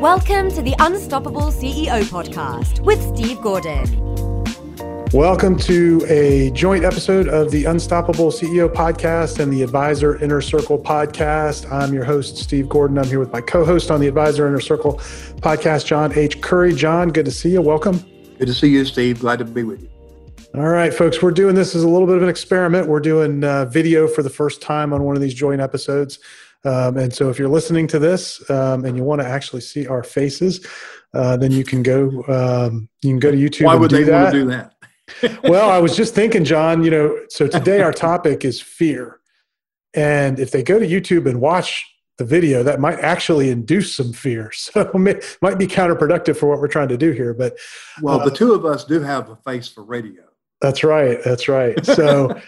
Welcome to the Unstoppable CEO podcast with Steve Gordon. Welcome to a joint episode of the Unstoppable CEO podcast and the Advisor Inner Circle podcast. I'm your host, Steve Gordon. I'm here with my co host on the Advisor Inner Circle podcast, John H. Curry. John, good to see you. Welcome. Good to see you, Steve. Glad to be with you. All right, folks, we're doing this as a little bit of an experiment. We're doing uh, video for the first time on one of these joint episodes. Um, and so if you're listening to this um, and you want to actually see our faces, uh, then you can go um, you can go to YouTube. Why would they that. want to do that? well, I was just thinking, John. You know, so today our topic is fear, and if they go to YouTube and watch the video, that might actually induce some fear. So it might be counterproductive for what we're trying to do here. But well, uh, the two of us do have a face for radio. That's right. That's right. So.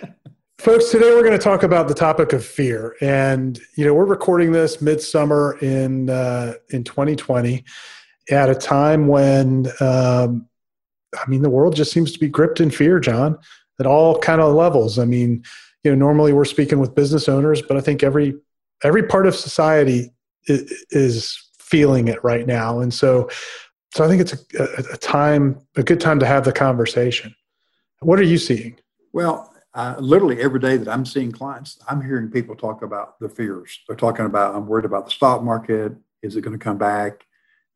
Folks, today we're going to talk about the topic of fear, and you know we're recording this midsummer in uh, in 2020, at a time when um, I mean the world just seems to be gripped in fear, John, at all kind of levels. I mean, you know, normally we're speaking with business owners, but I think every every part of society is, feeling it right now, and so so I think it's a, a time a good time to have the conversation. What are you seeing? Well, uh, literally every day that I'm seeing clients, I'm hearing people talk about the fears. They're talking about, I'm worried about the stock market. Is it going to come back?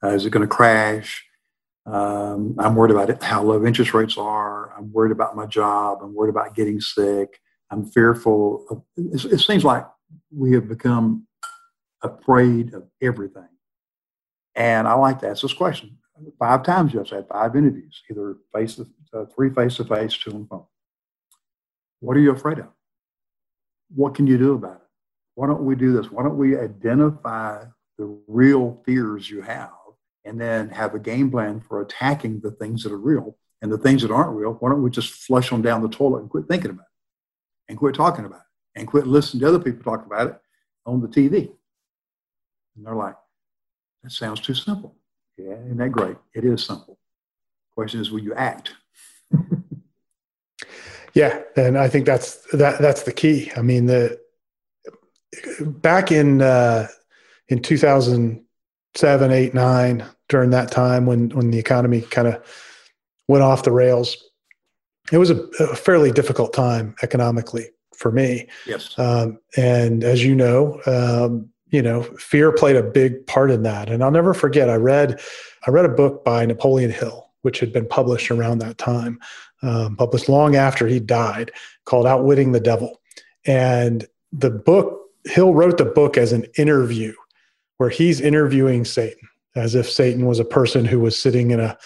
Uh, is it going to crash? Um, I'm worried about it, how low interest rates are. I'm worried about my job. I'm worried about getting sick. I'm fearful. Of, it, it seems like we have become afraid of everything. And I like to ask this question five times yesterday, had five interviews, either face to, uh, three face to face, two on phone. What are you afraid of? What can you do about it? Why don't we do this? Why don't we identify the real fears you have and then have a game plan for attacking the things that are real and the things that aren't real? Why don't we just flush them down the toilet and quit thinking about it and quit talking about it and quit listening to other people talk about it on the TV? And they're like, that sounds too simple. Yeah, isn't that great? It is simple. Question is, will you act? Yeah, and I think that's that that's the key. I mean, the back in uh, in 2007, 8, 9, during that time when when the economy kind of went off the rails, it was a, a, fairly difficult time economically for me. Yes. Um, and as you know, um, you know, fear played a big part in that. And I'll never forget. I read I read a book by Napoleon Hill, which had been published around that time um, published long after he died, called Outwitting the Devil. And the book, Hill wrote the book as an interview where he's interviewing Satan as if Satan was a person who was sitting in a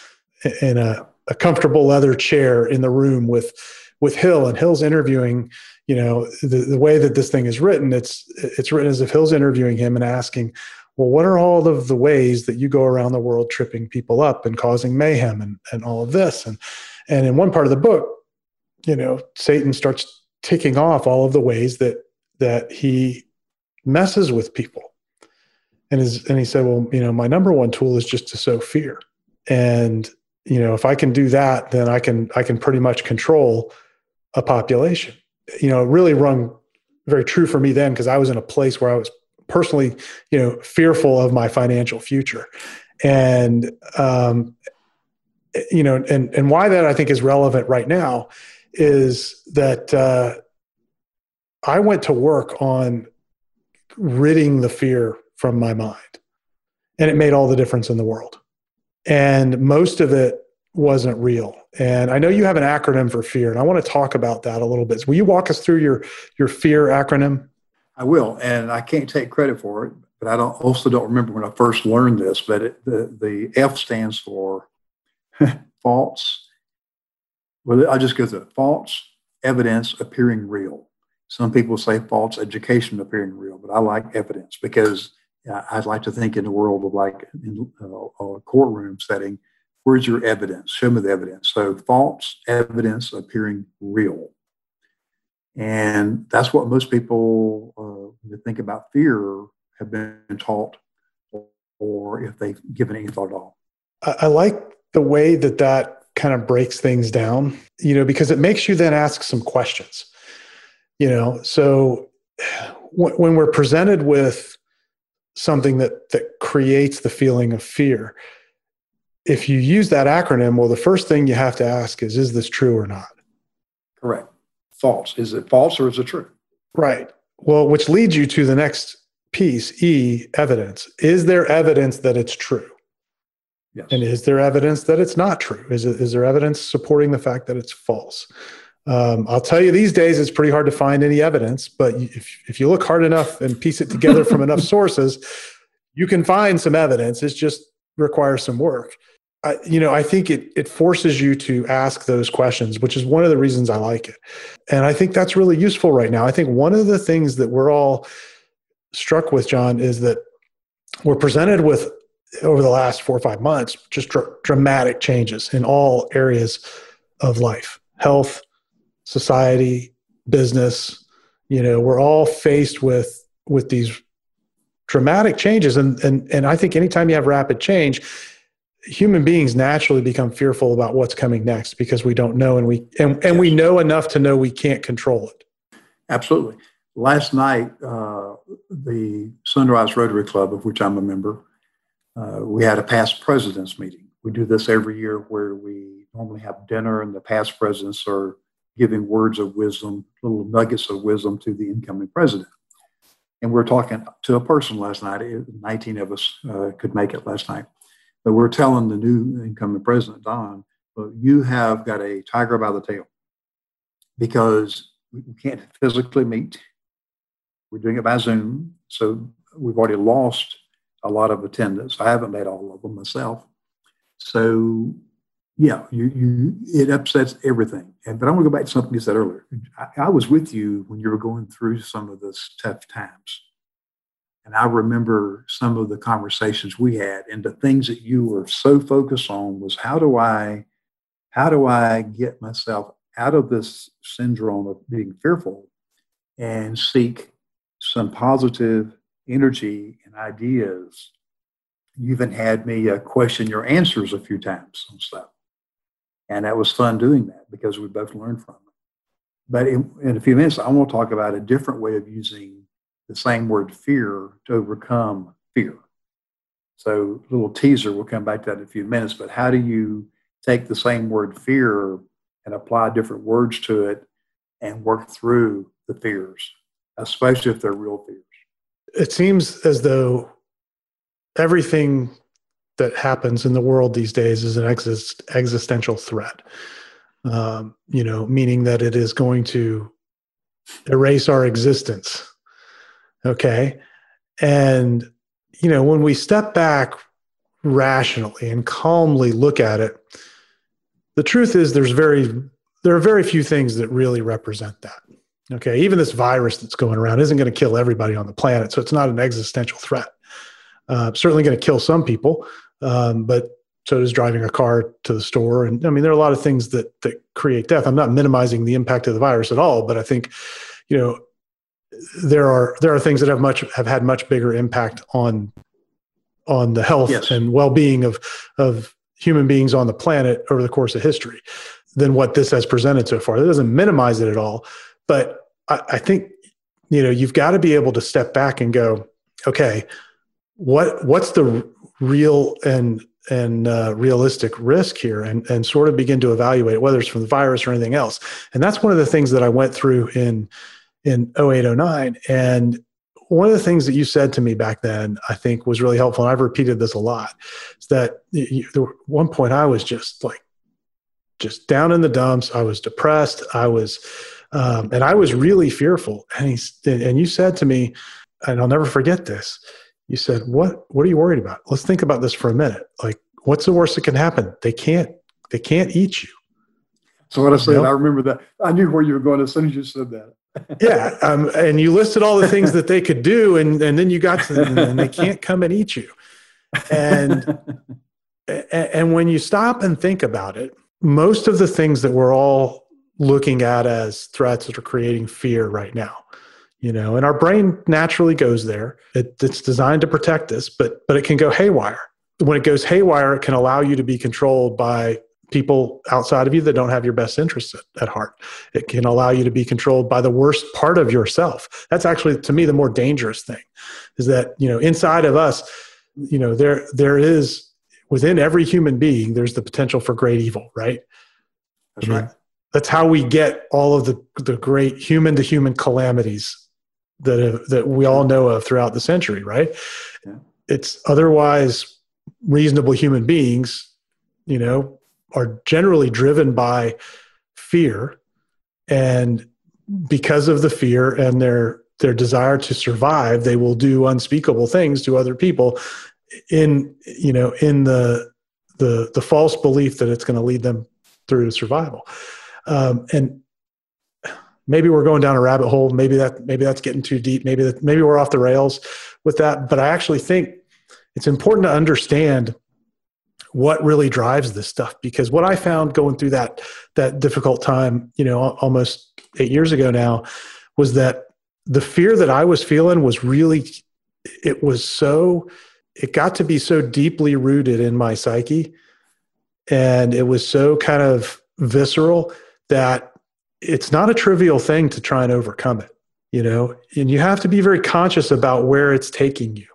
in a, a comfortable leather chair in the room with with Hill and Hill's interviewing you know the, the way that this thing is written it's it's written as if Hill's interviewing him and asking well what are all of the ways that you go around the world tripping people up and causing mayhem and, and all of this and and in one part of the book, you know, Satan starts ticking off all of the ways that that he messes with people. And his, and he said, well, you know, my number one tool is just to sow fear. And you know, if I can do that, then I can I can pretty much control a population. You know, it really rung very true for me then because I was in a place where I was personally, you know, fearful of my financial future. And um, you know, and and why that I think is relevant right now is that uh, I went to work on ridding the fear from my mind, and it made all the difference in the world. And most of it wasn't real. And I know you have an acronym for fear, and I want to talk about that a little bit. Will you walk us through your your fear acronym? I will, and I can't take credit for it, but I don't also don't remember when I first learned this. But it, the the F stands for false, well, I'll just go through. False evidence appearing real. Some people say false education appearing real, but I like evidence because I'd like to think in the world of like in a courtroom setting, where's your evidence? Show me the evidence. So false evidence appearing real. And that's what most people, uh, when think about fear, have been taught or if they've given any thought at all. I like the way that that kind of breaks things down, you know, because it makes you then ask some questions, you know. So when we're presented with something that that creates the feeling of fear if you use that acronym well the first thing you have to ask is is this true or not? Correct. False. Is it false or is it true? Right. Well which leads you to the next piece e evidence. Is there evidence that it's true yes. and is there evidence that it's not true is, it, is there evidence supporting the fact that it's false um, I'll tell you these days it's pretty hard to find any evidence, but if, if you look hard enough and piece it together from enough sources, you can find some evidence. It just requires some work. I, you know, I think it it forces you to ask those questions, which is one of the reasons I like it. And I think that's really useful right now. I think one of the things that we're all struck with, John, is that we're presented with over the last four or five months just dr- dramatic changes in all areas of life, health, society, business. You know, we're all faced with with these dramatic changes, and and and I think anytime you have rapid change, human beings naturally become fearful about what's coming next because we don't know, and we and and we know enough to know we can't control it. Absolutely. Last night, uh, the Sunrise Rotary Club, of which I'm a member, uh, we had a past presidents meeting. We do this every year where we normally have dinner, and the past presidents are giving words of wisdom, little nuggets of wisdom to the incoming president. And we are talking to a person last night. 19 of us uh, could make it last night. But we we're telling the new incoming president, Don, well, you have got a tiger by the tail because we can't physically meet. We're doing it by Zoom. So we've already lost a lot of attendance. I haven't made all of them myself. So yeah, you, you it upsets everything. And but I want to go back to something you said earlier. I, I, was with you when you were going through some of those tough times. And I remember some of the conversations we had and the things that you were so focused on was how do I how do I get myself out of this syndrome of being fearful and seek some positive energy and ideas. You even had me uh, question your answers a few times on stuff. And that was fun doing that because we both learned from it. But in, in a few minutes, I want to talk about a different way of using the same word fear to overcome fear. So, a little teaser, we'll come back to that in a few minutes. But how do you take the same word fear and apply different words to it and work through the fears, especially if they're real fears? It seems as though everything that happens in the world these days is an exist, existential threat. Um, you know, meaning that it is going to erase our existence. Okay. And, you know, when we step back rationally and calmly look at it, the truth is there's very, there are very few things that really represent that. Okay. Even this virus that's going around isn't going to kill everybody on the planet. So it's not an existential threat. Uh, certainly going to kill some people, um, but so does driving a car to the store. And I mean, there are a lot of things that that create death. I'm not minimizing the impact of the virus at all, but I think, you know, there are there are things that have much have had much bigger impact on on the health yes. and well-being of of human beings on the planet over the course of history than what this has presented so far. That doesn't minimize it at all, but I, I think you know you've got to be able to step back and go, okay, what what's the real and and uh, realistic risk here and, and sort of begin to evaluate whether it's from the virus or anything else. And that's one of the things that I went through in in 0809. And one of the things that you said to me back then, I think was really helpful. And I've repeated this a lot is that you, at one point I was just like, just down in the dumps. I was depressed. I was, um, and I was really fearful. And he, and you said to me, and I'll never forget this you said, "What? What are you worried about? Let's think about this for a minute. Like, what's the worst that can happen? They can't. They can't eat you." So what I said, I remember that. I knew where you were going as soon as you said that. yeah, um, and you listed all the things that they could do, and and then you got to, them, and they can't come and eat you. And and when you stop and think about it, most of the things that we're all looking at as threats that are creating fear right now you know and our brain naturally goes there it, it's designed to protect us but but it can go haywire when it goes haywire it can allow you to be controlled by people outside of you that don't have your best interests at, at, heart. It can allow you to be controlled by the worst part of yourself. That's actually, to me, the more dangerous thing is that, you know, inside of us, you know, there, there is within every human being, there's the potential for great evil, right? That's right. That's how we get all of the, the great human to human calamities that, have, that we all know of throughout the century, right? Yeah. It's otherwise reasonable human beings, you know, are generally driven by fear and because of the fear and their their desire to survive they will do unspeakable things to other people in you know in the the the false belief that it's going to lead them through to survival um, and maybe we're going down a rabbit hole. Maybe that maybe that's getting too deep. Maybe that maybe we're off the rails with that. But i actually think it's important to understand what really drives this stuff. Because what i found going through that that difficult time you know almost eight years ago now was that the fear that i was feeling was really it was so it got to be so deeply rooted in my psyche. And it was so kind of visceral that it's not a trivial thing to try and overcome it you know? And you have to be very conscious about where it's taking you.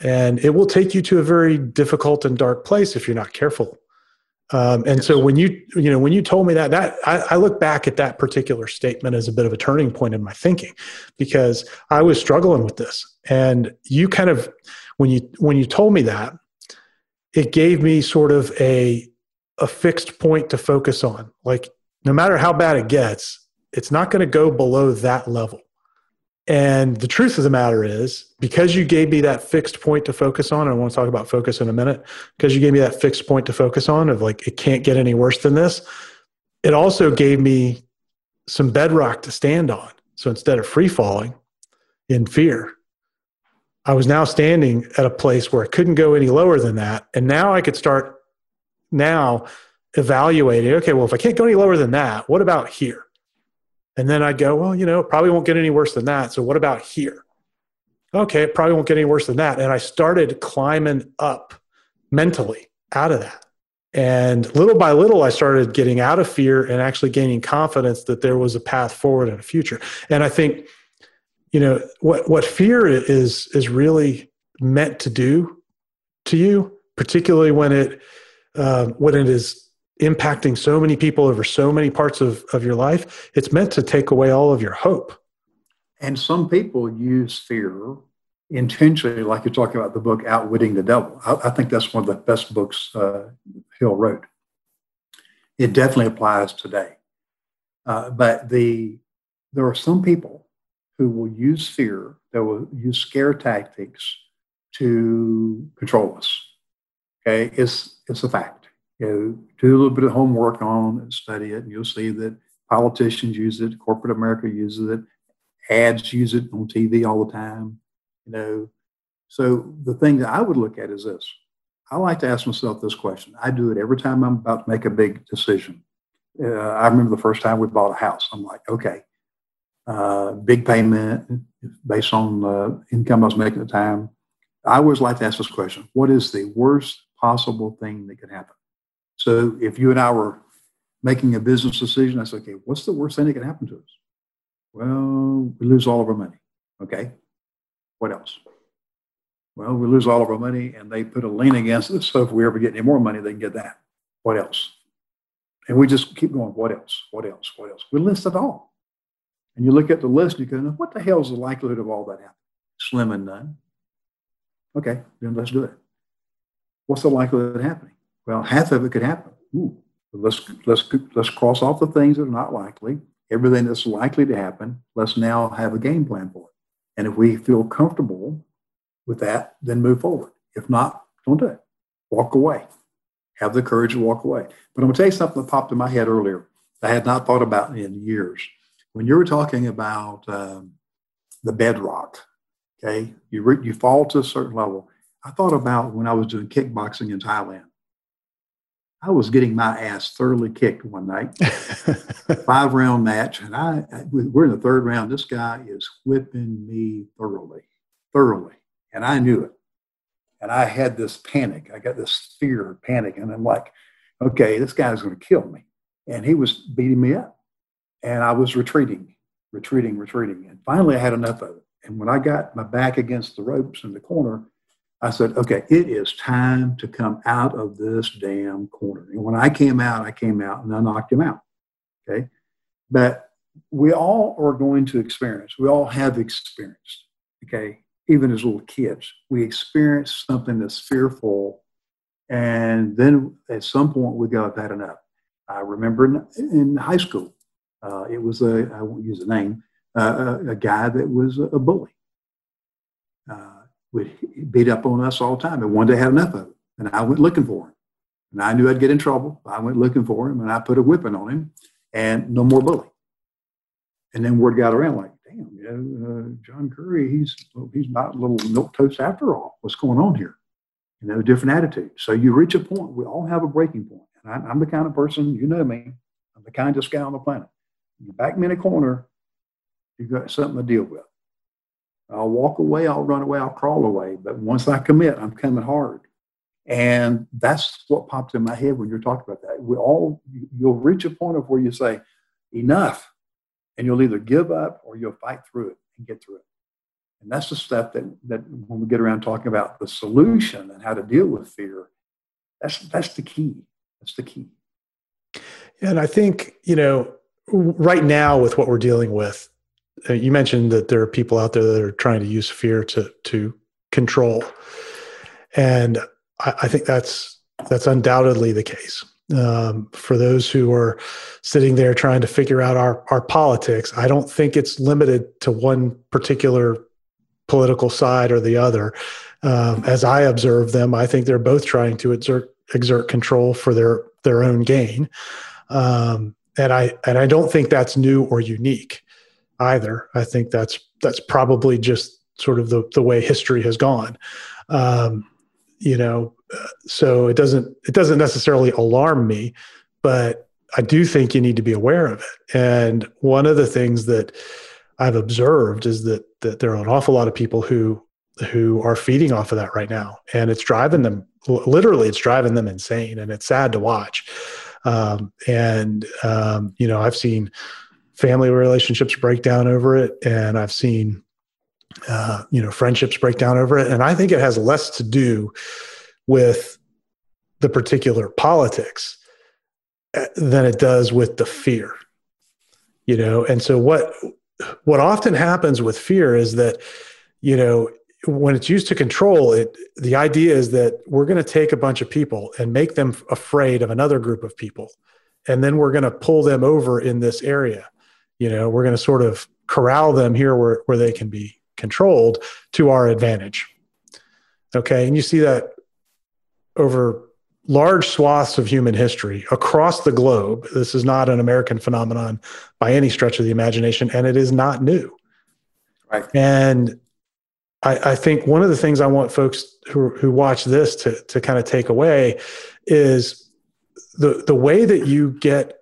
And it will take you to a very difficult and dark place if you're not careful. Um, and so when you you know when you told me that that I, I, look back at that particular statement as a bit of a turning point in my thinking because i was struggling with this. And you kind of when you when you told me that it gave me sort of a a fixed point to focus on. Like no matter how bad it gets it's not going to go below that level and the truth of the matter is, because you gave me that fixed point to focus on, I want to talk about focus in a minute, because you gave me that fixed point to focus on of like, it can't get any worse than this, it also gave me some bedrock to stand on. So instead of free falling in fear, I was now standing at a place where it couldn't go any lower than that. And now I could start now evaluating okay, well, if I can't go any lower than that, what about here? And then I'd go, well, you know, probably won't get any worse than that. So what about here? Okay, it probably won't get any worse than that. And I started climbing up mentally out of that. And little by little, I started getting out of fear and actually gaining confidence that there was a path forward and a future. And I think, you know, what, what fear is, is really meant to do to you, particularly when it, uh, when it is impacting so many people over so many parts of, of your life, it's meant to take away all of your hope. And some people use fear intentionally, like you're talking about the book Outwitting the Devil. I, I think that's one of the best books uh, Hill wrote. It definitely applies today. Uh, but the there are some people who will use fear, that will use scare tactics to control us. Okay, it's it's a fact you know, do a little bit of homework on and study it, and you'll see that politicians use it, corporate America uses it, ads use it on TV all the time. You know, so the thing that I would look at is this. I like to ask myself this question. I do it every time I'm about to make a big decision. Uh, I remember the first time we bought a house. I'm like, okay, uh, big payment based on the income I was making at the time. I always like to ask this question: What is the worst possible thing that could happen? So if you and I were making a business decision, I said, okay, what's the worst thing that can happen to us? Well, we lose all of our money. Okay. What else? Well, we lose all of our money and they put a lien against us. So if we ever get any more money, they can get that. What else? And we just keep going, what else? What else? What else? We list it all. And you look at the list and you go, what the hell is the likelihood of all that happening? Slim and none. Okay, then let's do it. What's the likelihood of it happening? Well, half of it could happen. Ooh, let's let's let's cross off the things that are not likely. Everything that's likely to happen, let's now have a game plan for it. And if we feel comfortable with that, then move forward. If not, don't do it. Walk away. Have the courage to walk away. But I'm to tell you something that popped in my head earlier. I had not thought about in years. When you were talking about um, the bedrock, okay, you re- you fall to a certain level. I thought about when I was doing kickboxing in Thailand. I was getting my ass thoroughly kicked one night, five round match, and I, we're in the third round. This guy is whipping me thoroughly, thoroughly, and I knew it. And I had this panic. I got this fear, panic, and I'm like, okay, this guy's going to kill me. And he was beating me up. And I was retreating, retreating, retreating. And finally, I had enough of it. And when I got my back against the ropes in the corner, I said, okay, it is time to come out of this damn corner. And when I came out, I came out and I knocked him out. Okay. But we all are going to experience, we all have experienced, okay, even as little kids, we experience something that's fearful. And then at some point, we go, I've had enough. I remember in, in high school, uh, it was a, I won't use the name, uh, a, a, guy that was a bully. Uh, would beat up on us all the time. And one day I had enough of it. And I went looking for him. And I knew I'd get in trouble. I went looking for him and I put a whipping on him and no more bully. And then word got around like, damn, you know, uh, John Curry, he's, he's not a little milk toast after all. What's going on here? You know, different attitude. So you reach a point. We all have a breaking point. And I, I'm the kind of person, you know me, I'm the kindest guy on the planet. You back me in a corner, you've got something to deal with. I'll walk away, I'll run away, I'll crawl away. But once I commit, I'm coming hard. And that's what popped in my head when you're talking about that. We all, you'll reach a point of where you say, enough. And you'll either give up or you'll fight through it and get through it. And that's the stuff that, that when we get around talking about the solution and how to deal with fear, that's, that's the key. That's the key. And I think, you know, right now with what we're dealing with, uh, you mentioned that there are people out there that are trying to use fear to to control, and I, I think that's that's undoubtedly the case. Um, for those who are sitting there trying to figure out our our politics, I don't think it's limited to one particular political side or the other. Um, as I observe them, I think they're both trying to exert exert control for their their own gain, um, and I and I don't think that's new or unique either. I think that's that's probably just sort of the the way history has gone. Um, you know, so it doesn't it doesn't necessarily alarm me, but I do think you need to be aware of it. And one of the things that I've observed is that that there are an awful lot of people who who are feeding off of that right now, and it's driving them literally. It's driving them insane, and it's sad to watch. Um, and um, you know, I've seen family relationships break down over it, and I've seen uh, you know friendships break down over it. And I think it has less to do with the particular politics uh, than it does with the fear. You know, and so what what often happens with fear is that you know when it's used to control it the idea is that we're going to take a bunch of people and make them afraid of another group of people and then we're going to pull them over in this area you know we're going to sort of corral them here where, where they can be controlled to our advantage. Okay and you see that over large swaths of human history across the globe this is not an american phenomenon by any stretch of the imagination and it is not new. Right. And I, I think one of the things I want folks who, who watch this to, to kind of take away is the, the way that you get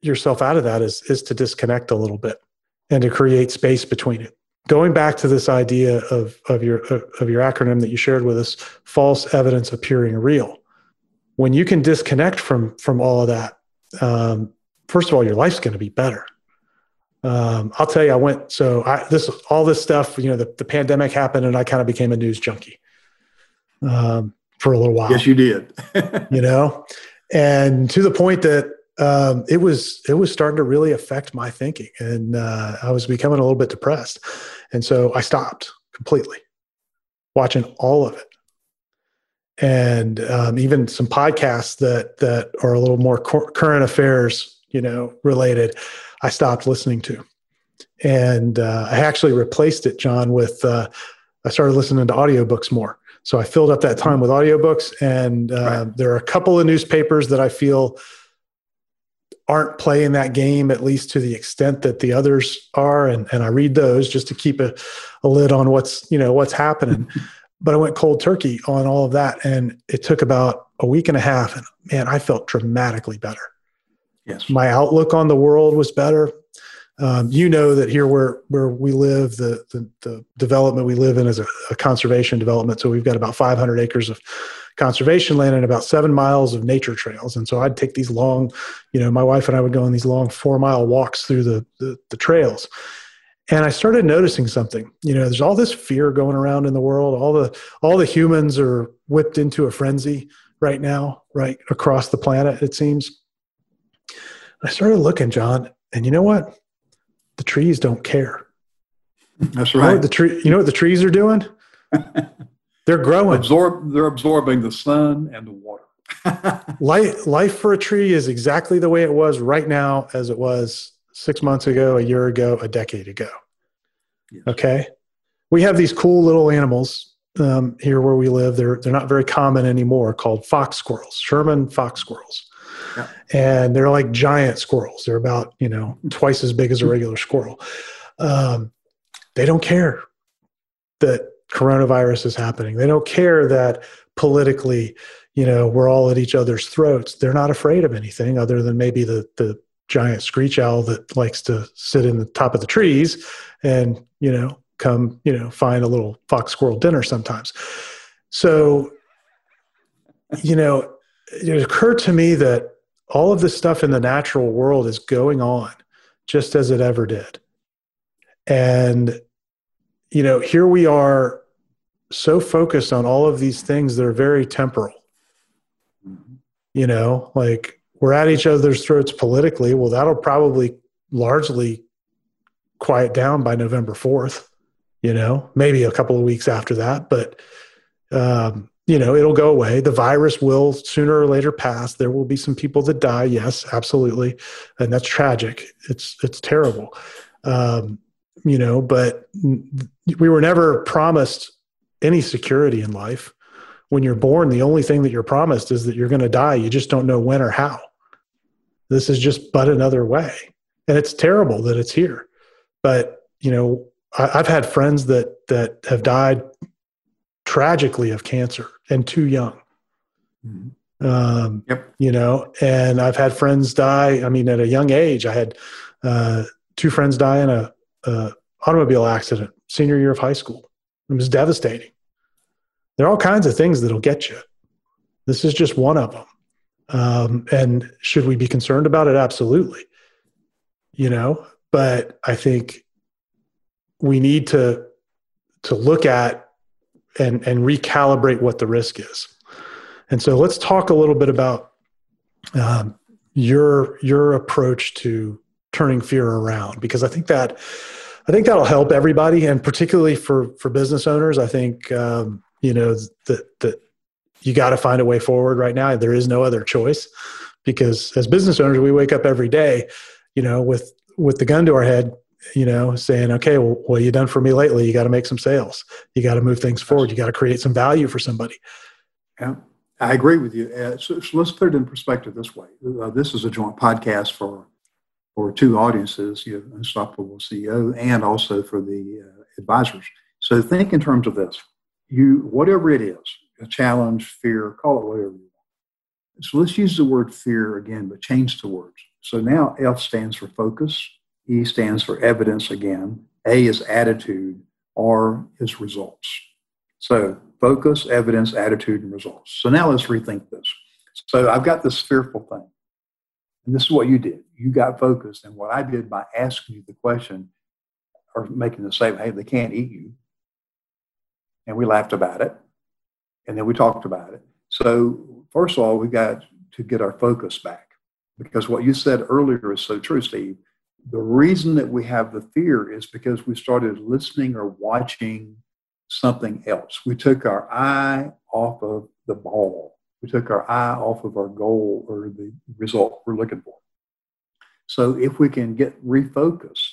yourself out of that is is to disconnect a little bit and to create space between it. Going back to this idea of of your of your acronym that you shared with us false evidence appearing real. When you can disconnect from from all of that um, first of all your life's going to be better. Um, i'll tell you i went so i this all this stuff you know the, the pandemic happened and i kind of became a news junkie um, for a little while. Yes you did. You know? And to the point that um, it was it was starting to really affect my thinking, and uh, I was becoming a little bit depressed, and so I stopped completely watching all of it, and um, even some podcasts that that are a little more cor- current affairs, you know, related. I stopped listening to, and uh, I actually replaced it, John, with uh, I started listening to audiobooks more. So I filled up that time with audiobooks, and uh, right. there are a couple of newspapers that I feel aren't playing that game at least to the extent that the others are. And, and i read those just to keep a, a lid on what's you know what's happening. But i went cold turkey on all of that and it took about a week and a half and man i felt dramatically better. Yes. My outlook on the world was better. Um, you know that here where where we live the the, the development we live in is a, a conservation development. So we've got about 500 acres of conservation land and about seven miles of nature trails. And so I'd take these long, you know, my wife and I would go on these long four mile walks through the, the, the trails. And I started noticing something. You know, there's all this fear going around in the world. All the all the humans are whipped into a frenzy right now, right across the planet. It seems. I started looking, John, and you know what? The trees don't care. That's You know right. the tree? You know what the trees are doing? They're growing. Absorb, they're absorbing the sun and the water. Life, life for a tree is exactly the way it was right now as it was six months ago, a year ago, a decade ago. Yes. Okay. We have these cool little animals um, here where we live. They're, they're not very common anymore called fox squirrels, Sherman fox squirrels. Yeah. And they're like giant squirrels. They're about, you know, twice as big as a regular squirrel. Um, they don't care that coronavirus is happening. They don't care that politically, you know, we're all at each other's throats. They're not afraid of anything other than maybe the the giant screech owl that likes to sit in the top of the trees and, you know, come, you know, find a little fox squirrel dinner sometimes. So, you know, it occurred to me that all of this stuff in the natural world is going on just as it ever did. And, you know, here we are so focused on all of these things that are very temporal. You know like we're at each other's throats politically. Well that'll probably largely quiet down by november 4th you know maybe a couple of weeks after that. But um, you know it'll go away. The virus will sooner or later pass. There will be some people that die. Yes absolutely. And that's tragic. It's it's terrible. Um, you know but we were never promised any security in life when you're born, the only thing that you're promised is that you're going to die. You just don't know when or how. This is just but another way. And it's terrible that it's here. But, you know, I, I've had friends that, that have died tragically of cancer and too young. Mhm. Um, Yep. You know, and I've had friends die. I mean, at a young age, I had uh, two friends die in a, a automobile accident senior year of high school. It was devastating there are all kinds of things that'll get you. This is just one of them. Um, and should we be concerned about it? Absolutely. You know, but I think we need to to look at and and recalibrate what the risk is. And so let's talk a little bit about um, your your approach to turning fear around because I think that I think that'll help everybody, and particularly for for business owners. I think um, you know that that you got to find a way forward right now. There is no other choice because as business owners, we wake up every day, you know, with with the gun to our head, you know, saying, "Okay, well, what you done for me lately? You got to make some sales. You got to move things forward. You got to create some value for somebody." Yeah, I agree with you. Uh, so, so let's put it in perspective this way. Uh, this is a joint podcast for for two audiences, you know, Unstoppable CEO, and also for the uh, advisors. So think in terms of this. You, whatever it is, a challenge, fear, call it whatever you want. So let's use the word fear again, but change the words. So now F stands for focus, E stands for evidence again, A is attitude, R is results. So focus, evidence, attitude, and results. So now let's rethink this. So I've got this fearful thing. And this is what you did. You got focused. And what I did by asking you the question or making the statement, hey, they can't eat you. And we laughed about it. And then we talked about it. So, first of all, we got to get our focus back because what you said earlier is so true, Steve. The reason that we have the fear is because we started listening or watching something else. We took our eye off of the ball. We took our eye off of our goal or the result we're looking for. So if we can get refocused,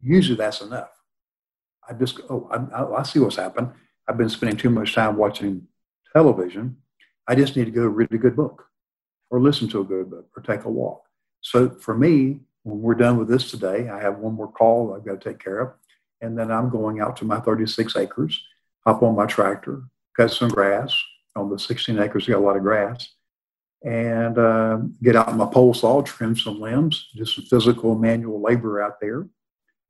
usually that's enough. I just, oh, I, I see what's happened. I've been spending too much time watching television. I just need to go read a good book or listen to a good book or take a walk. So for me, when we're done with this today, I have one more call I've got to take care of. And then I'm going out to my 36 acres, hop on my tractor, cut some grass. On the 16 acres, got a lot of grass. And uh, get out my pole saw, trim some limbs, do some physical manual labor out there.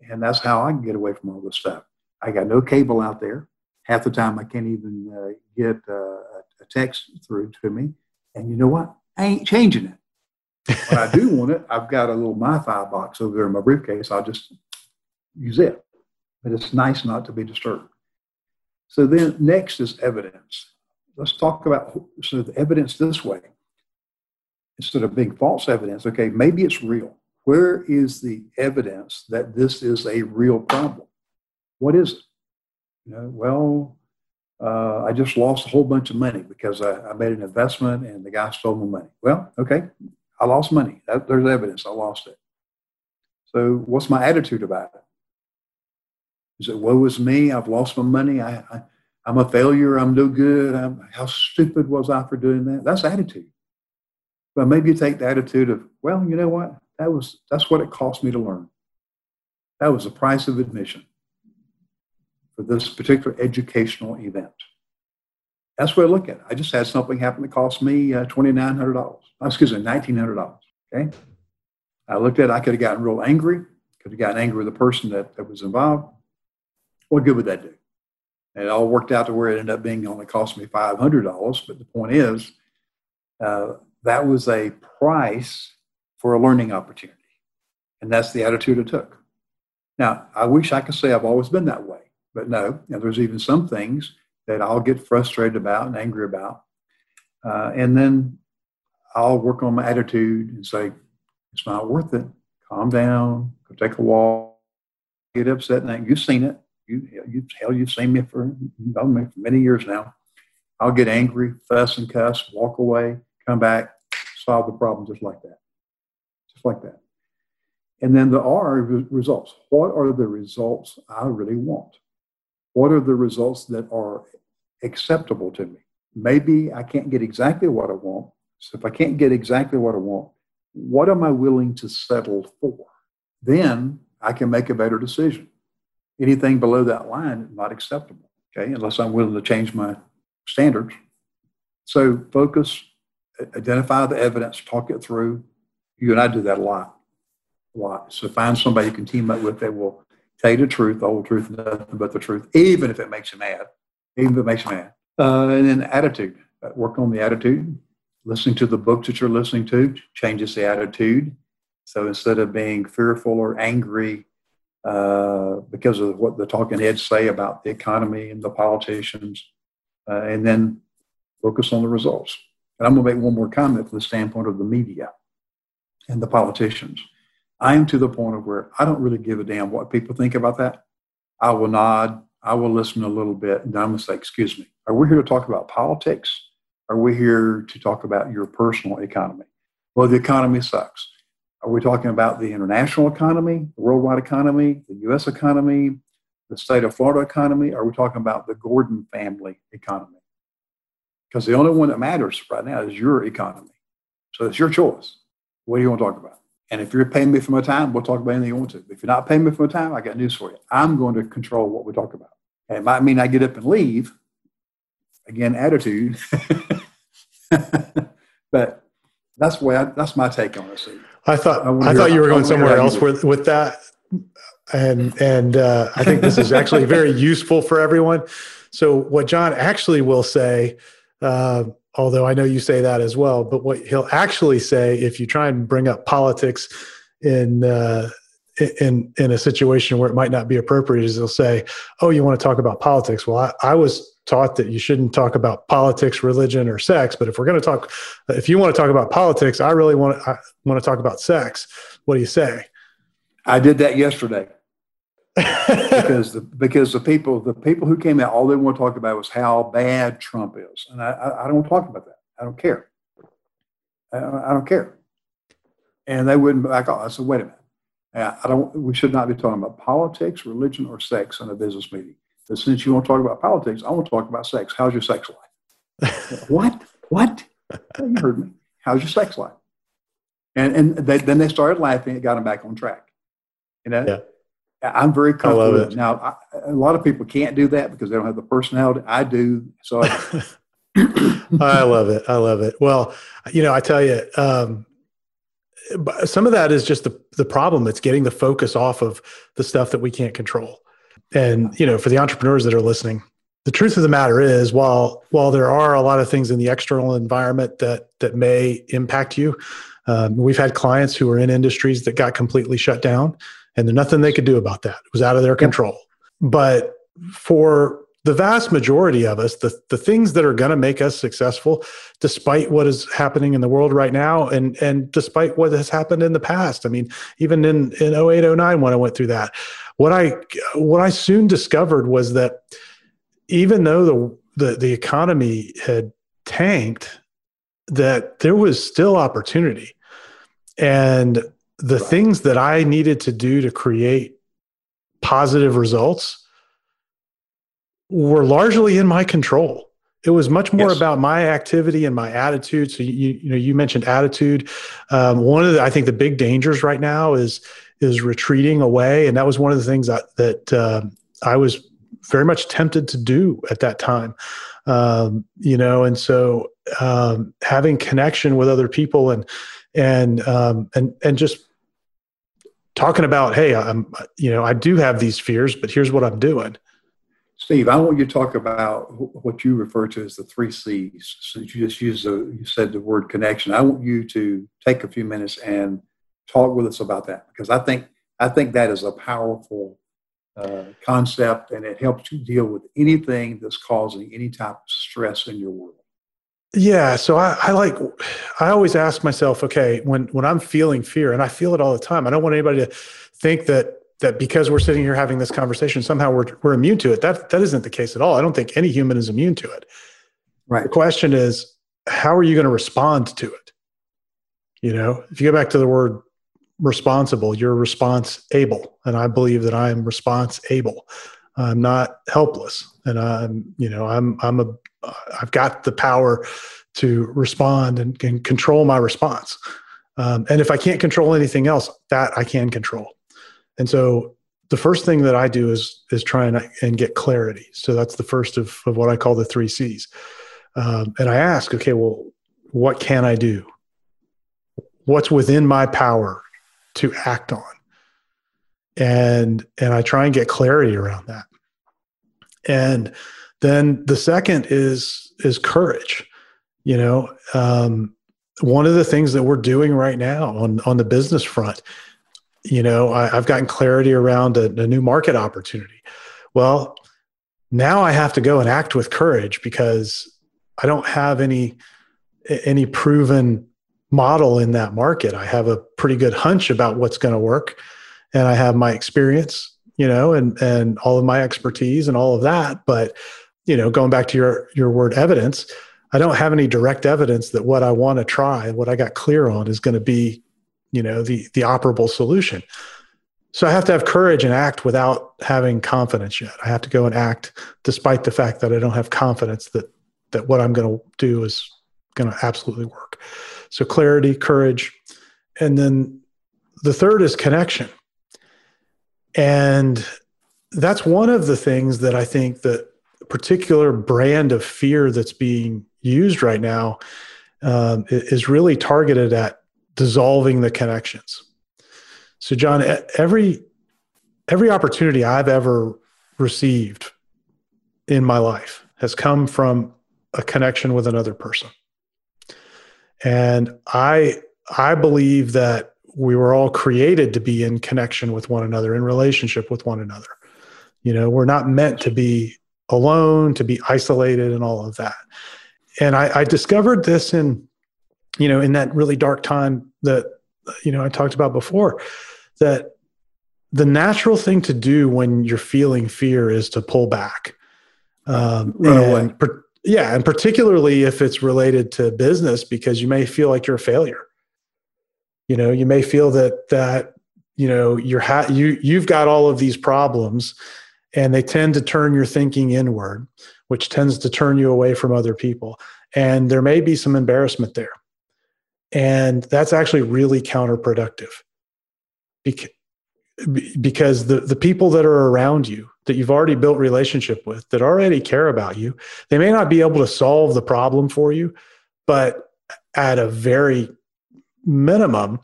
And that's how I can get away from all this stuff. I got no cable out there. Half the time, I can't even uh, get uh, a text through to me. And you know what? I ain't changing it. when I do want it, I've got a little MiFi box over there in my briefcase. I'll just use it. But it's nice not to be disturbed. So then next is evidence. Let's talk about so the evidence this way. Instead of being false evidence, okay, maybe it's real. Where is the evidence that this is a real problem? What is it? You know, well, uh, I just lost a whole bunch of money because I, I, made an investment and the guy stole my money. Well, okay, I lost money. That, there's evidence I lost it. So, what's my attitude about it? Is it woe is me? I've lost my money. I, I, am a failure. I'm no good. I'm, how stupid was I for doing that? That's attitude. But maybe you take the attitude of, well, you know what? That was that's what it cost me to learn. That was the price of admission for this particular educational event. That's what I look at. I just had something happen that cost me uh, $2,900. Excuse me, $1,900. Okay. I looked at it, I could have gotten real angry, could have gotten angry with the person that, that was involved. What good would that do? And it all worked out to where it ended up being only cost me $500. But the point is, uh, that was a price for a learning opportunity. And that's the attitude I took. Now, I wish I could say I've always been that way, but no, know, there's even some things that I'll get frustrated about and angry about. Uh, and then I'll work on my attitude and say, it's not worth it. Calm down, go take a walk, get upset. Now, you've seen it. You, you, hell, you've seen me for, you know me for many years now. I'll get angry, fuss and cuss, walk away, come back, solve the problem just like that just like that. And then the R results. What are the results I really want? What are the results that are acceptable to me? Maybe I can't get exactly what I want. So if I can't get exactly what I want, what am I willing to settle for? Then I can make a better decision. Anything below that line is not acceptable, okay, unless I'm willing to change my standards. So focus, identify the evidence, talk it through, you and I do that a lot, a lot. So find somebody you can team up with that will tell you the truth, the whole truth, nothing but the truth, even if it makes you mad, even if it makes you mad. Uh, and then attitude, uh, work on the attitude. Listening to the books that you're listening to changes the attitude. So instead of being fearful or angry uh, because of what the talking heads say about the economy and the politicians, uh, and then focus on the results. And I'm going to make one more comment from the standpoint of the media and the politicians. I am to the point of where I don't really give a damn what people think about that. I will nod, I will listen a little bit, and I'm going to say, Excuse me, are we here to talk about politics? Are we here to talk about your personal economy? Well, the economy sucks. Are we talking about the international economy, the worldwide economy, the US economy, the state of Florida economy? Are we talking about the Gordon family economy? Because the only one that matters right now is your economy. So it's your choice. What do you want to talk about? And if you're paying me for my time, we'll talk about anything you want to. If you're not paying me for my time, I got news for you. I'm going to control what we talk about. And it might mean I get up and leave. Again, attitude. but that's way I, that's my take on it. I thought I, I thought you were going somewhere else with with that, and and uh, I think this is actually very useful for everyone. So what John actually will say. Uh, although I know you say that as well. But what he'll actually say, if you try and bring up politics in uh, in in a situation where it might not be appropriate, is he'll say, "Oh, you want to talk about politics? Well, I, I was taught that you shouldn't talk about politics, religion, or sex. But if we're going to talk, if you want to talk about politics, I really want to I want to talk about sex. What do you say?" I did that yesterday because the because the people the people who came out all they want to talk about was how bad Trump is, and I I, I don't talk about that. I don't care. I, I, don't care. And they wouldn't back off. I said, wait a minute. I don't. We should not be talking about politics, religion, or sex in a business meeting. But since you want to talk about politics, I want to talk about sex. How's your sex life? what? What? You heard me. How's your sex life? And and they, then they started laughing. It got them back on track. You know. Yeah. I'm very comfortable. It. Now, I, a lot of people can't do that because they don't have the personality. I do. So I, I love it. I love it. Well, you know, I tell you, um, some of that is just the, the problem. It's getting the focus off of the stuff that we can't control. And, you know, for the entrepreneurs that are listening, the truth of the matter is, while while there are a lot of things in the external environment that that may impact you, um, we've had clients who are in industries that got completely shut down, and there's nothing they could do about that. It was out of their control. But for the vast majority of us, the, the things that are going to make us successful, despite what is happening in the world right now and, and despite what has happened in the past. I mean, even in, in 08, 09, when I went through that, what I, what I soon discovered was that even though the, the, the economy had tanked, that there was still opportunity. And the right. things that I needed to do to create positive results were largely in my control. It was much more yes. about my activity and my attitude. So you you know you mentioned attitude. Um, one of the I think the big dangers right now is is retreating away, and that was one of the things that that uh, I was very much tempted to do at that time. Um, you know, and so um, having connection with other people and and um, and and just talking about, hey, I'm you know I do have these fears, but here's what I'm doing Steve, I want you to talk about what you refer to as the three C's. Since you just used the, you said the word connection. I want you to take a few minutes and talk with us about that because I think I think that is a powerful uh, concept and it helps you deal with anything that's causing any type of stress in your world. Yeah, so I, I like I always ask myself, okay, when when I'm feeling fear, and I feel it all the time, I don't want anybody to think that that because we're sitting here having this conversation, somehow we're, we're immune to it. That, that isn't the case at all. I don't think any human is immune to it. Right. The question is, how are you going to respond to it? You know, if you go back to the word responsible, you're response able. And I believe that I am response able. I'm not helpless. And I'm, you know, I'm, I'm a, I've got the power to respond and, and control my response. Um, and if I can't control anything else, that I can control. And so the first thing that I do is is try and, and get clarity. So that's the first of, of what I call the three C's. Um, and I ask, okay, well, what can I do? What's within my power to act on? And and I try and get clarity around that. And then the second is is courage. You know, um, one of the things that we're doing right now on on the business front you know I, have gotten clarity around a, a, new market opportunity. Well now i have to go and act with courage because i don't have any any proven model in that market. I have a pretty good hunch about what's going to work and i have my experience you know and and all of my expertise and all of that. But you know going back to your your word evidence i don't have any direct evidence that what i want to try what i got clear on is going to be you know the the operable solution. So i have to have courage and act without having confidence yet. I have to go and act despite the fact that i don't have confidence that that what i'm going to do is going to absolutely work. So clarity courage and then the third is connection. And that's one of the things that i think that particular brand of fear that's being used right now um, is really targeted at dissolving the connections. So, John, every every opportunity I've ever received in my life has come from a connection with another person. And I I believe that we were all created to be in connection with one another, in relationship with one another. You know, we're not meant to be alone, to be isolated, and all of that. And I, I discovered this in you know, in that really dark time that, you know, I talked about before, that the natural thing to do when you're feeling fear is to pull back. Um, Run away. Per, yeah. And particularly if it's related to business, because you may feel like you're a failure. You know, you may feel that, that, you know, you're ha- you, you've got all of these problems and they tend to turn your thinking inward, which tends to turn you away from other people. And there may be some embarrassment there and that's actually really counterproductive. Because the, the people that are around you that you've already built relationship with that already care about you they may not be able to solve the problem for you but at a very minimum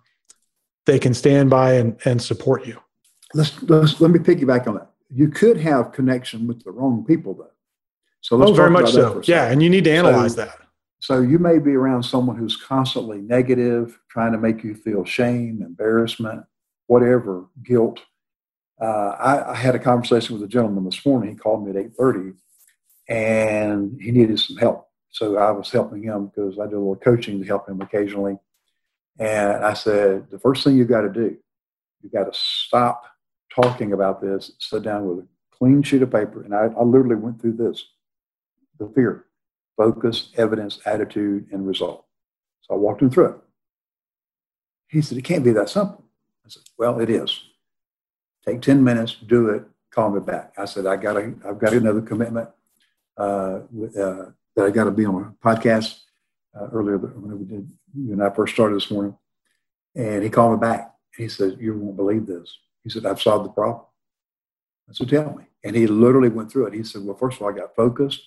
they can stand by and, and support you. Let's, let's let me piggyback on that. You could have connection with the wrong people though. So let's oh, very much so. Yeah, and you need to analyze so, that. So you may be around someone who's constantly negative, trying to make you feel shame, embarrassment, whatever, guilt. Uh, I, I, had a conversation with a gentleman this morning. He called me at eight thirty, and he needed some help. So I was helping him because I do a little coaching to help him occasionally. And I said, the first thing you got to do, you got to stop talking about this. Sit down with a clean sheet of paper, and I, I literally went through this: the fear, focus, evidence, attitude, and result. So I walked him through it. He said, It can't be that simple. I said, Well, it is. Take 10 minutes, do it, call me back. I said, I got a, I've got another commitment uh, uh, that I got to be on a podcast uh, earlier when we did, when I first started this morning. And he called me back. He said, You won't believe this. He said, I've solved the problem. I said, Tell me. And he literally went through it. He said, Well, first of all, I got focused.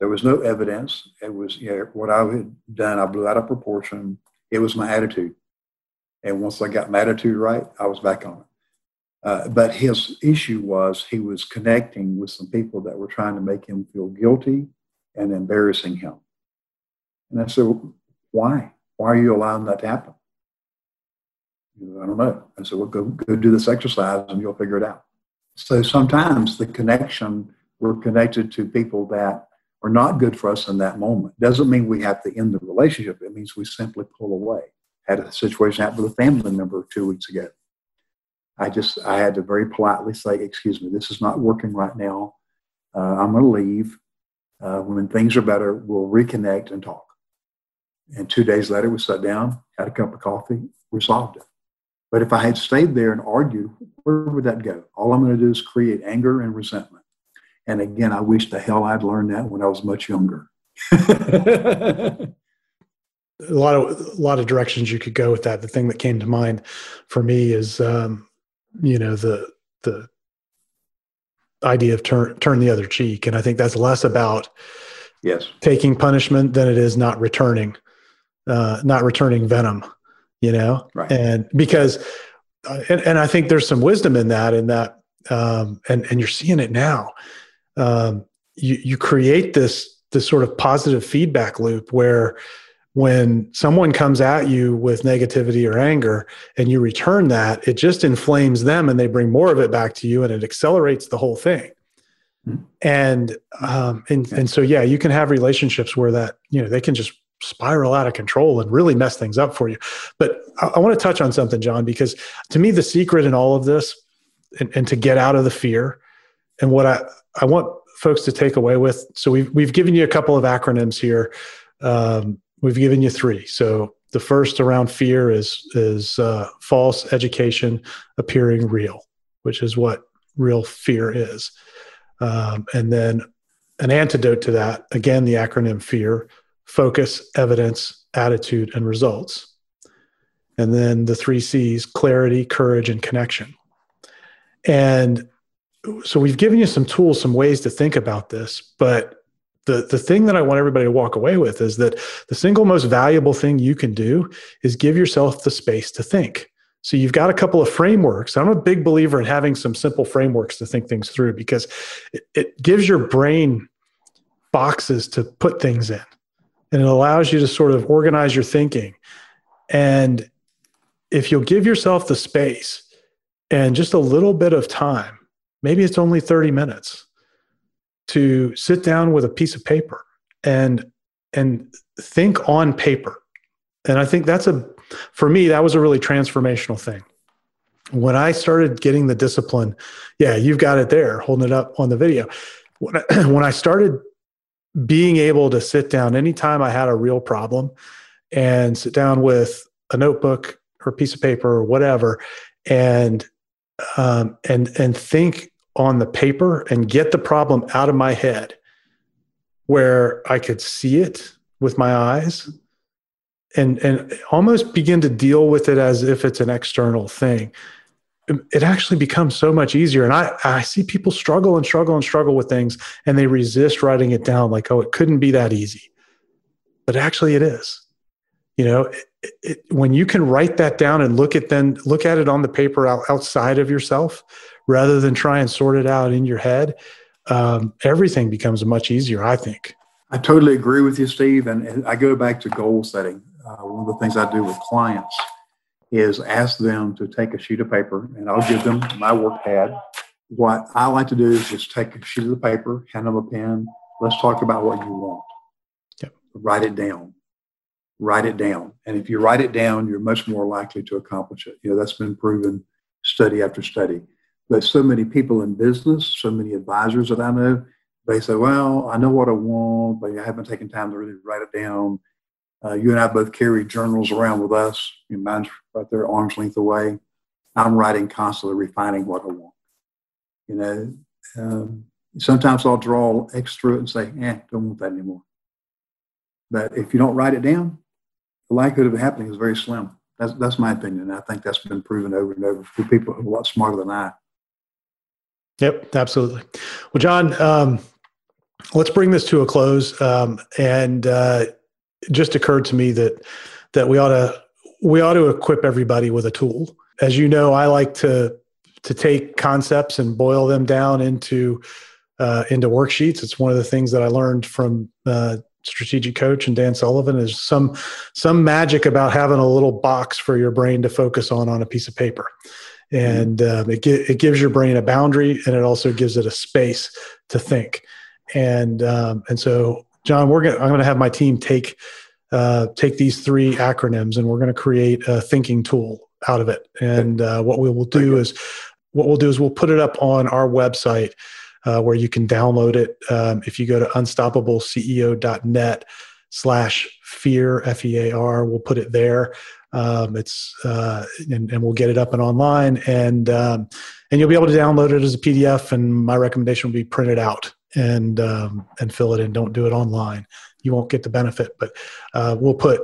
There was no evidence. It was you know, what I had done. I blew out of proportion. It was my attitude. And once I got my attitude right, I was back on it. Uh, but his issue was he was connecting with some people that were trying to make him feel guilty and embarrassing him. And I said, why? Why are you allowing that to happen? I don't know. I said, well, go, go do this exercise and you'll figure it out. So sometimes the connection, we're connected to people that are not good for us in that moment. Doesn't mean we have to end the relationship. It means we simply pull away. Had a situation happen with a family member two weeks ago. I just I had to very politely say, "Excuse me, this is not working right now. Uh, I'm going to leave. Uh, when things are better, we'll reconnect and talk." And two days later, we sat down, had a cup of coffee, resolved it. But if I had stayed there and argued, where would that go? All I'm going to do is create anger and resentment. And again, I wish the hell I'd learned that when I was much younger. a lot of a lot of directions you could go with that. The thing that came to mind for me is, um, you know, the the idea of turn turn the other cheek, and I think that's less about yes taking punishment than it is not returning, uh, not returning venom. You know, right? And because, uh, and, and I think there's some wisdom in that, in that, um, and and you're seeing it now um, you you create this this sort of positive feedback loop where when someone comes at you with negativity or anger and you return that it just inflames them and they bring more of it back to you and it accelerates the whole thing. Mm-hmm. and um, and and so yeah you can have relationships where that you know they can just spiral out of control and really mess things up for you. But i, I want to touch on something john because to me the secret in all of this and, and to get out of the fear and what I, I want folks to take away with. So we've, we've given you a couple of acronyms here. Um, we've given you three. So the first around fear is, is uh, false education appearing real, which is what real fear is. Um, and then an antidote to that, again, the acronym FEAR, focus, evidence, attitude, and results. And then the three C's clarity, courage, and connection. And so we've given you some tools, some ways to think about this, but the, the thing that I want everybody to walk away with is that the single most valuable thing you can do is give yourself the space to think. So you've got a couple of frameworks. I'm a big believer in having some simple frameworks to think things through because it, it gives your brain boxes to put things in and it allows you to sort of organize your thinking. And if you'll give yourself the space and just a little bit of time maybe it's only 30 minutes to sit down with a piece of paper and and think on paper. And i think that's a for me that was a really transformational thing. When i started getting the discipline yeah you've got it there holding it up on the video. When I, when I started being able to sit down anytime i had a real problem and sit down with a notebook or a piece of paper or whatever and um, and and think on the paper and get the problem out of my head where I could see it with my eyes and and almost begin to deal with it as if it's an external thing. It actually becomes so much easier. And i i see people struggle and struggle and struggle with things and they resist writing it down like oh it couldn't be that easy. But actually it is. You know it, it, when you can write that down and look at then look at it on the paper out, outside of yourself rather than try and sort it out in your head um, everything becomes much easier. I think. I totally agree with you, Steve. And, and I go back to goal setting. Uh, one of the things I do with clients is ask them to take a sheet of paper, and I'll give them my work pad. What I like to do is just take a sheet of the paper, hand them a pen. Let's talk about what you want. Yep. Write it down. Write it down. And if you write it down, you're much more likely to accomplish it. You know, that's been proven study after study. But so many people in business, so many advisors that I know, they say, Well, I know what I want, but I haven't taken time to really write it down. Uh, you and I both carry journals around with us. mine's right there, arm's length away. I'm writing constantly, refining what I want. You know, um, sometimes I'll draw extra and say, "Eh, don't want that anymore." But if you don't write it down, the likelihood of it happening is very slim. That's that's my opinion. I think that's been proven over and over for people who are a lot smarter than I. Yep, absolutely. Well, John, um, let's bring this to a close. Um, and uh, it just occurred to me that that we ought to we ought to equip everybody with a tool. As you know, I like to to take concepts and boil them down into uh, into worksheets. It's one of the things that I learned from uh, strategic coach and Dan Sullivan is some some magic about having a little box for your brain to focus on on a piece of paper, and um, it it gives your brain a boundary and it also gives it a space to think, and um, and so John, we're gonna I'm going to have my team take uh, take these three acronyms and we're going to create a thinking tool out of it. And uh, what we will do is what we'll do is we'll put it up on our website uh, where you can download it. Um, if you go to unstoppableceo.net slash fear, F-E-A-R, we'll put it there. Um, it's uh, and, and, we'll get it up and online, and um, and you'll be able to download it as a PDF. And my recommendation will be print it out and um, and fill it in. Don't do it online; you won't get the benefit. But uh, we'll put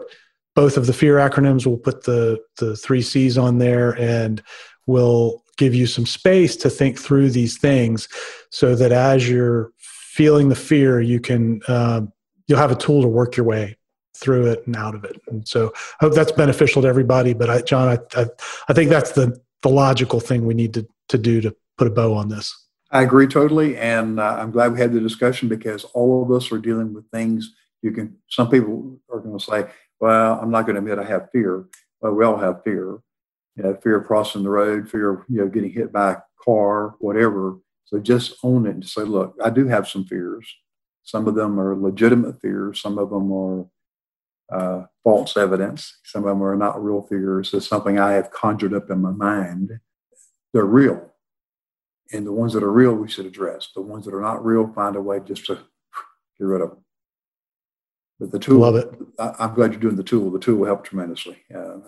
both of the fear acronyms. We'll put the the three C's on there, and we'll give you some space to think through these things so that as you're feeling the fear you can uh, you'll have a tool to work your way through it and out of it and so i hope that's beneficial to everybody but I, john I, I, I think that's the the logical thing we need to, to do to put a bow on this i agree totally and uh, i'm glad we had the discussion because all of us are dealing with things you can some people are going to say well i'm not going to admit i have fear well we all have fear you know, fear of crossing the road, fear of you know getting hit by a car, whatever. So just own it and say, look, I do have some fears. Some of them are legitimate fears. Some of them are uh, false evidence. Some of them are not real figures. It's something I have conjured up in my mind. They're real. And the ones that are real, we should address. The ones that are not real, find a way just to get rid of them. But the tool, love it. I, am glad you're doing the tool. The tool will help tremendously. Uh,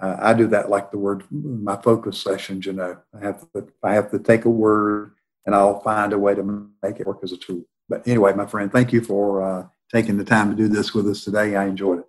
uh, I do that like the word my focus sessions. You know, I have to I have to take a word and I'll find a way to make it work as a tool. But anyway, my friend, thank you for uh, taking the time to do this with us today. I enjoyed it.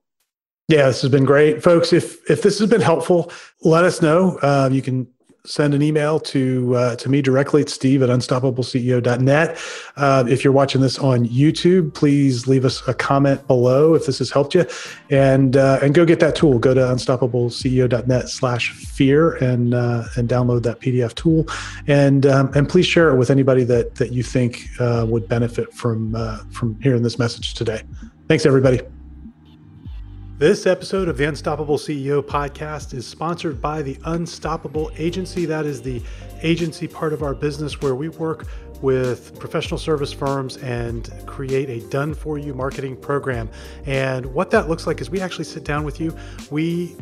Yeah, this has been great, folks. If if this has been helpful, let us know. Uh, you can send an email to uh, to me directly at steve at unstoppableceo.net. Uh, if you're watching this on YouTube, please leave us a comment below if this has helped you, and uh, and go get that tool. Go to unstoppableceo.net slash fear and uh, and download that PDF tool, and um, and please share it with anybody that that you think uh, would benefit from uh, from hearing this message today. Thanks, everybody. This episode of the Unstoppable CEO podcast is sponsored by the Unstoppable Agency. That is the agency part of our business where we work with professional service firms and create a done for you marketing program. And what that looks like is we actually sit down with you. We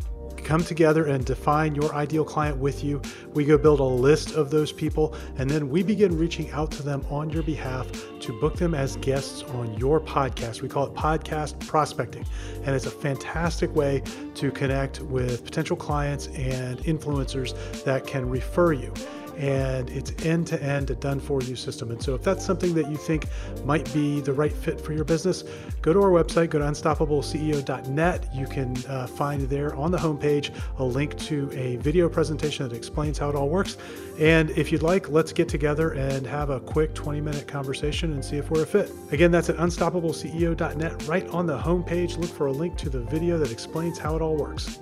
come together and define your ideal client with you. We go build a list of those people, and then we begin reaching out to them on your behalf to book them as guests on your podcast. We call it podcast prospecting, and it's a fantastic way to connect with potential clients and influencers that can refer you and it's end to end a done for you system. And so, if that's something that you think might be the right fit for your business, go to our website, go to unstoppableceo.net. You can uh, find there on the homepage a link to a video presentation that explains how it all works. And if you'd like, let's get together and have a quick 20 minute conversation and see if we're a fit. Again, that's at unstoppableceo.net. Right on the homepage, look for a link to the video that explains how it all works.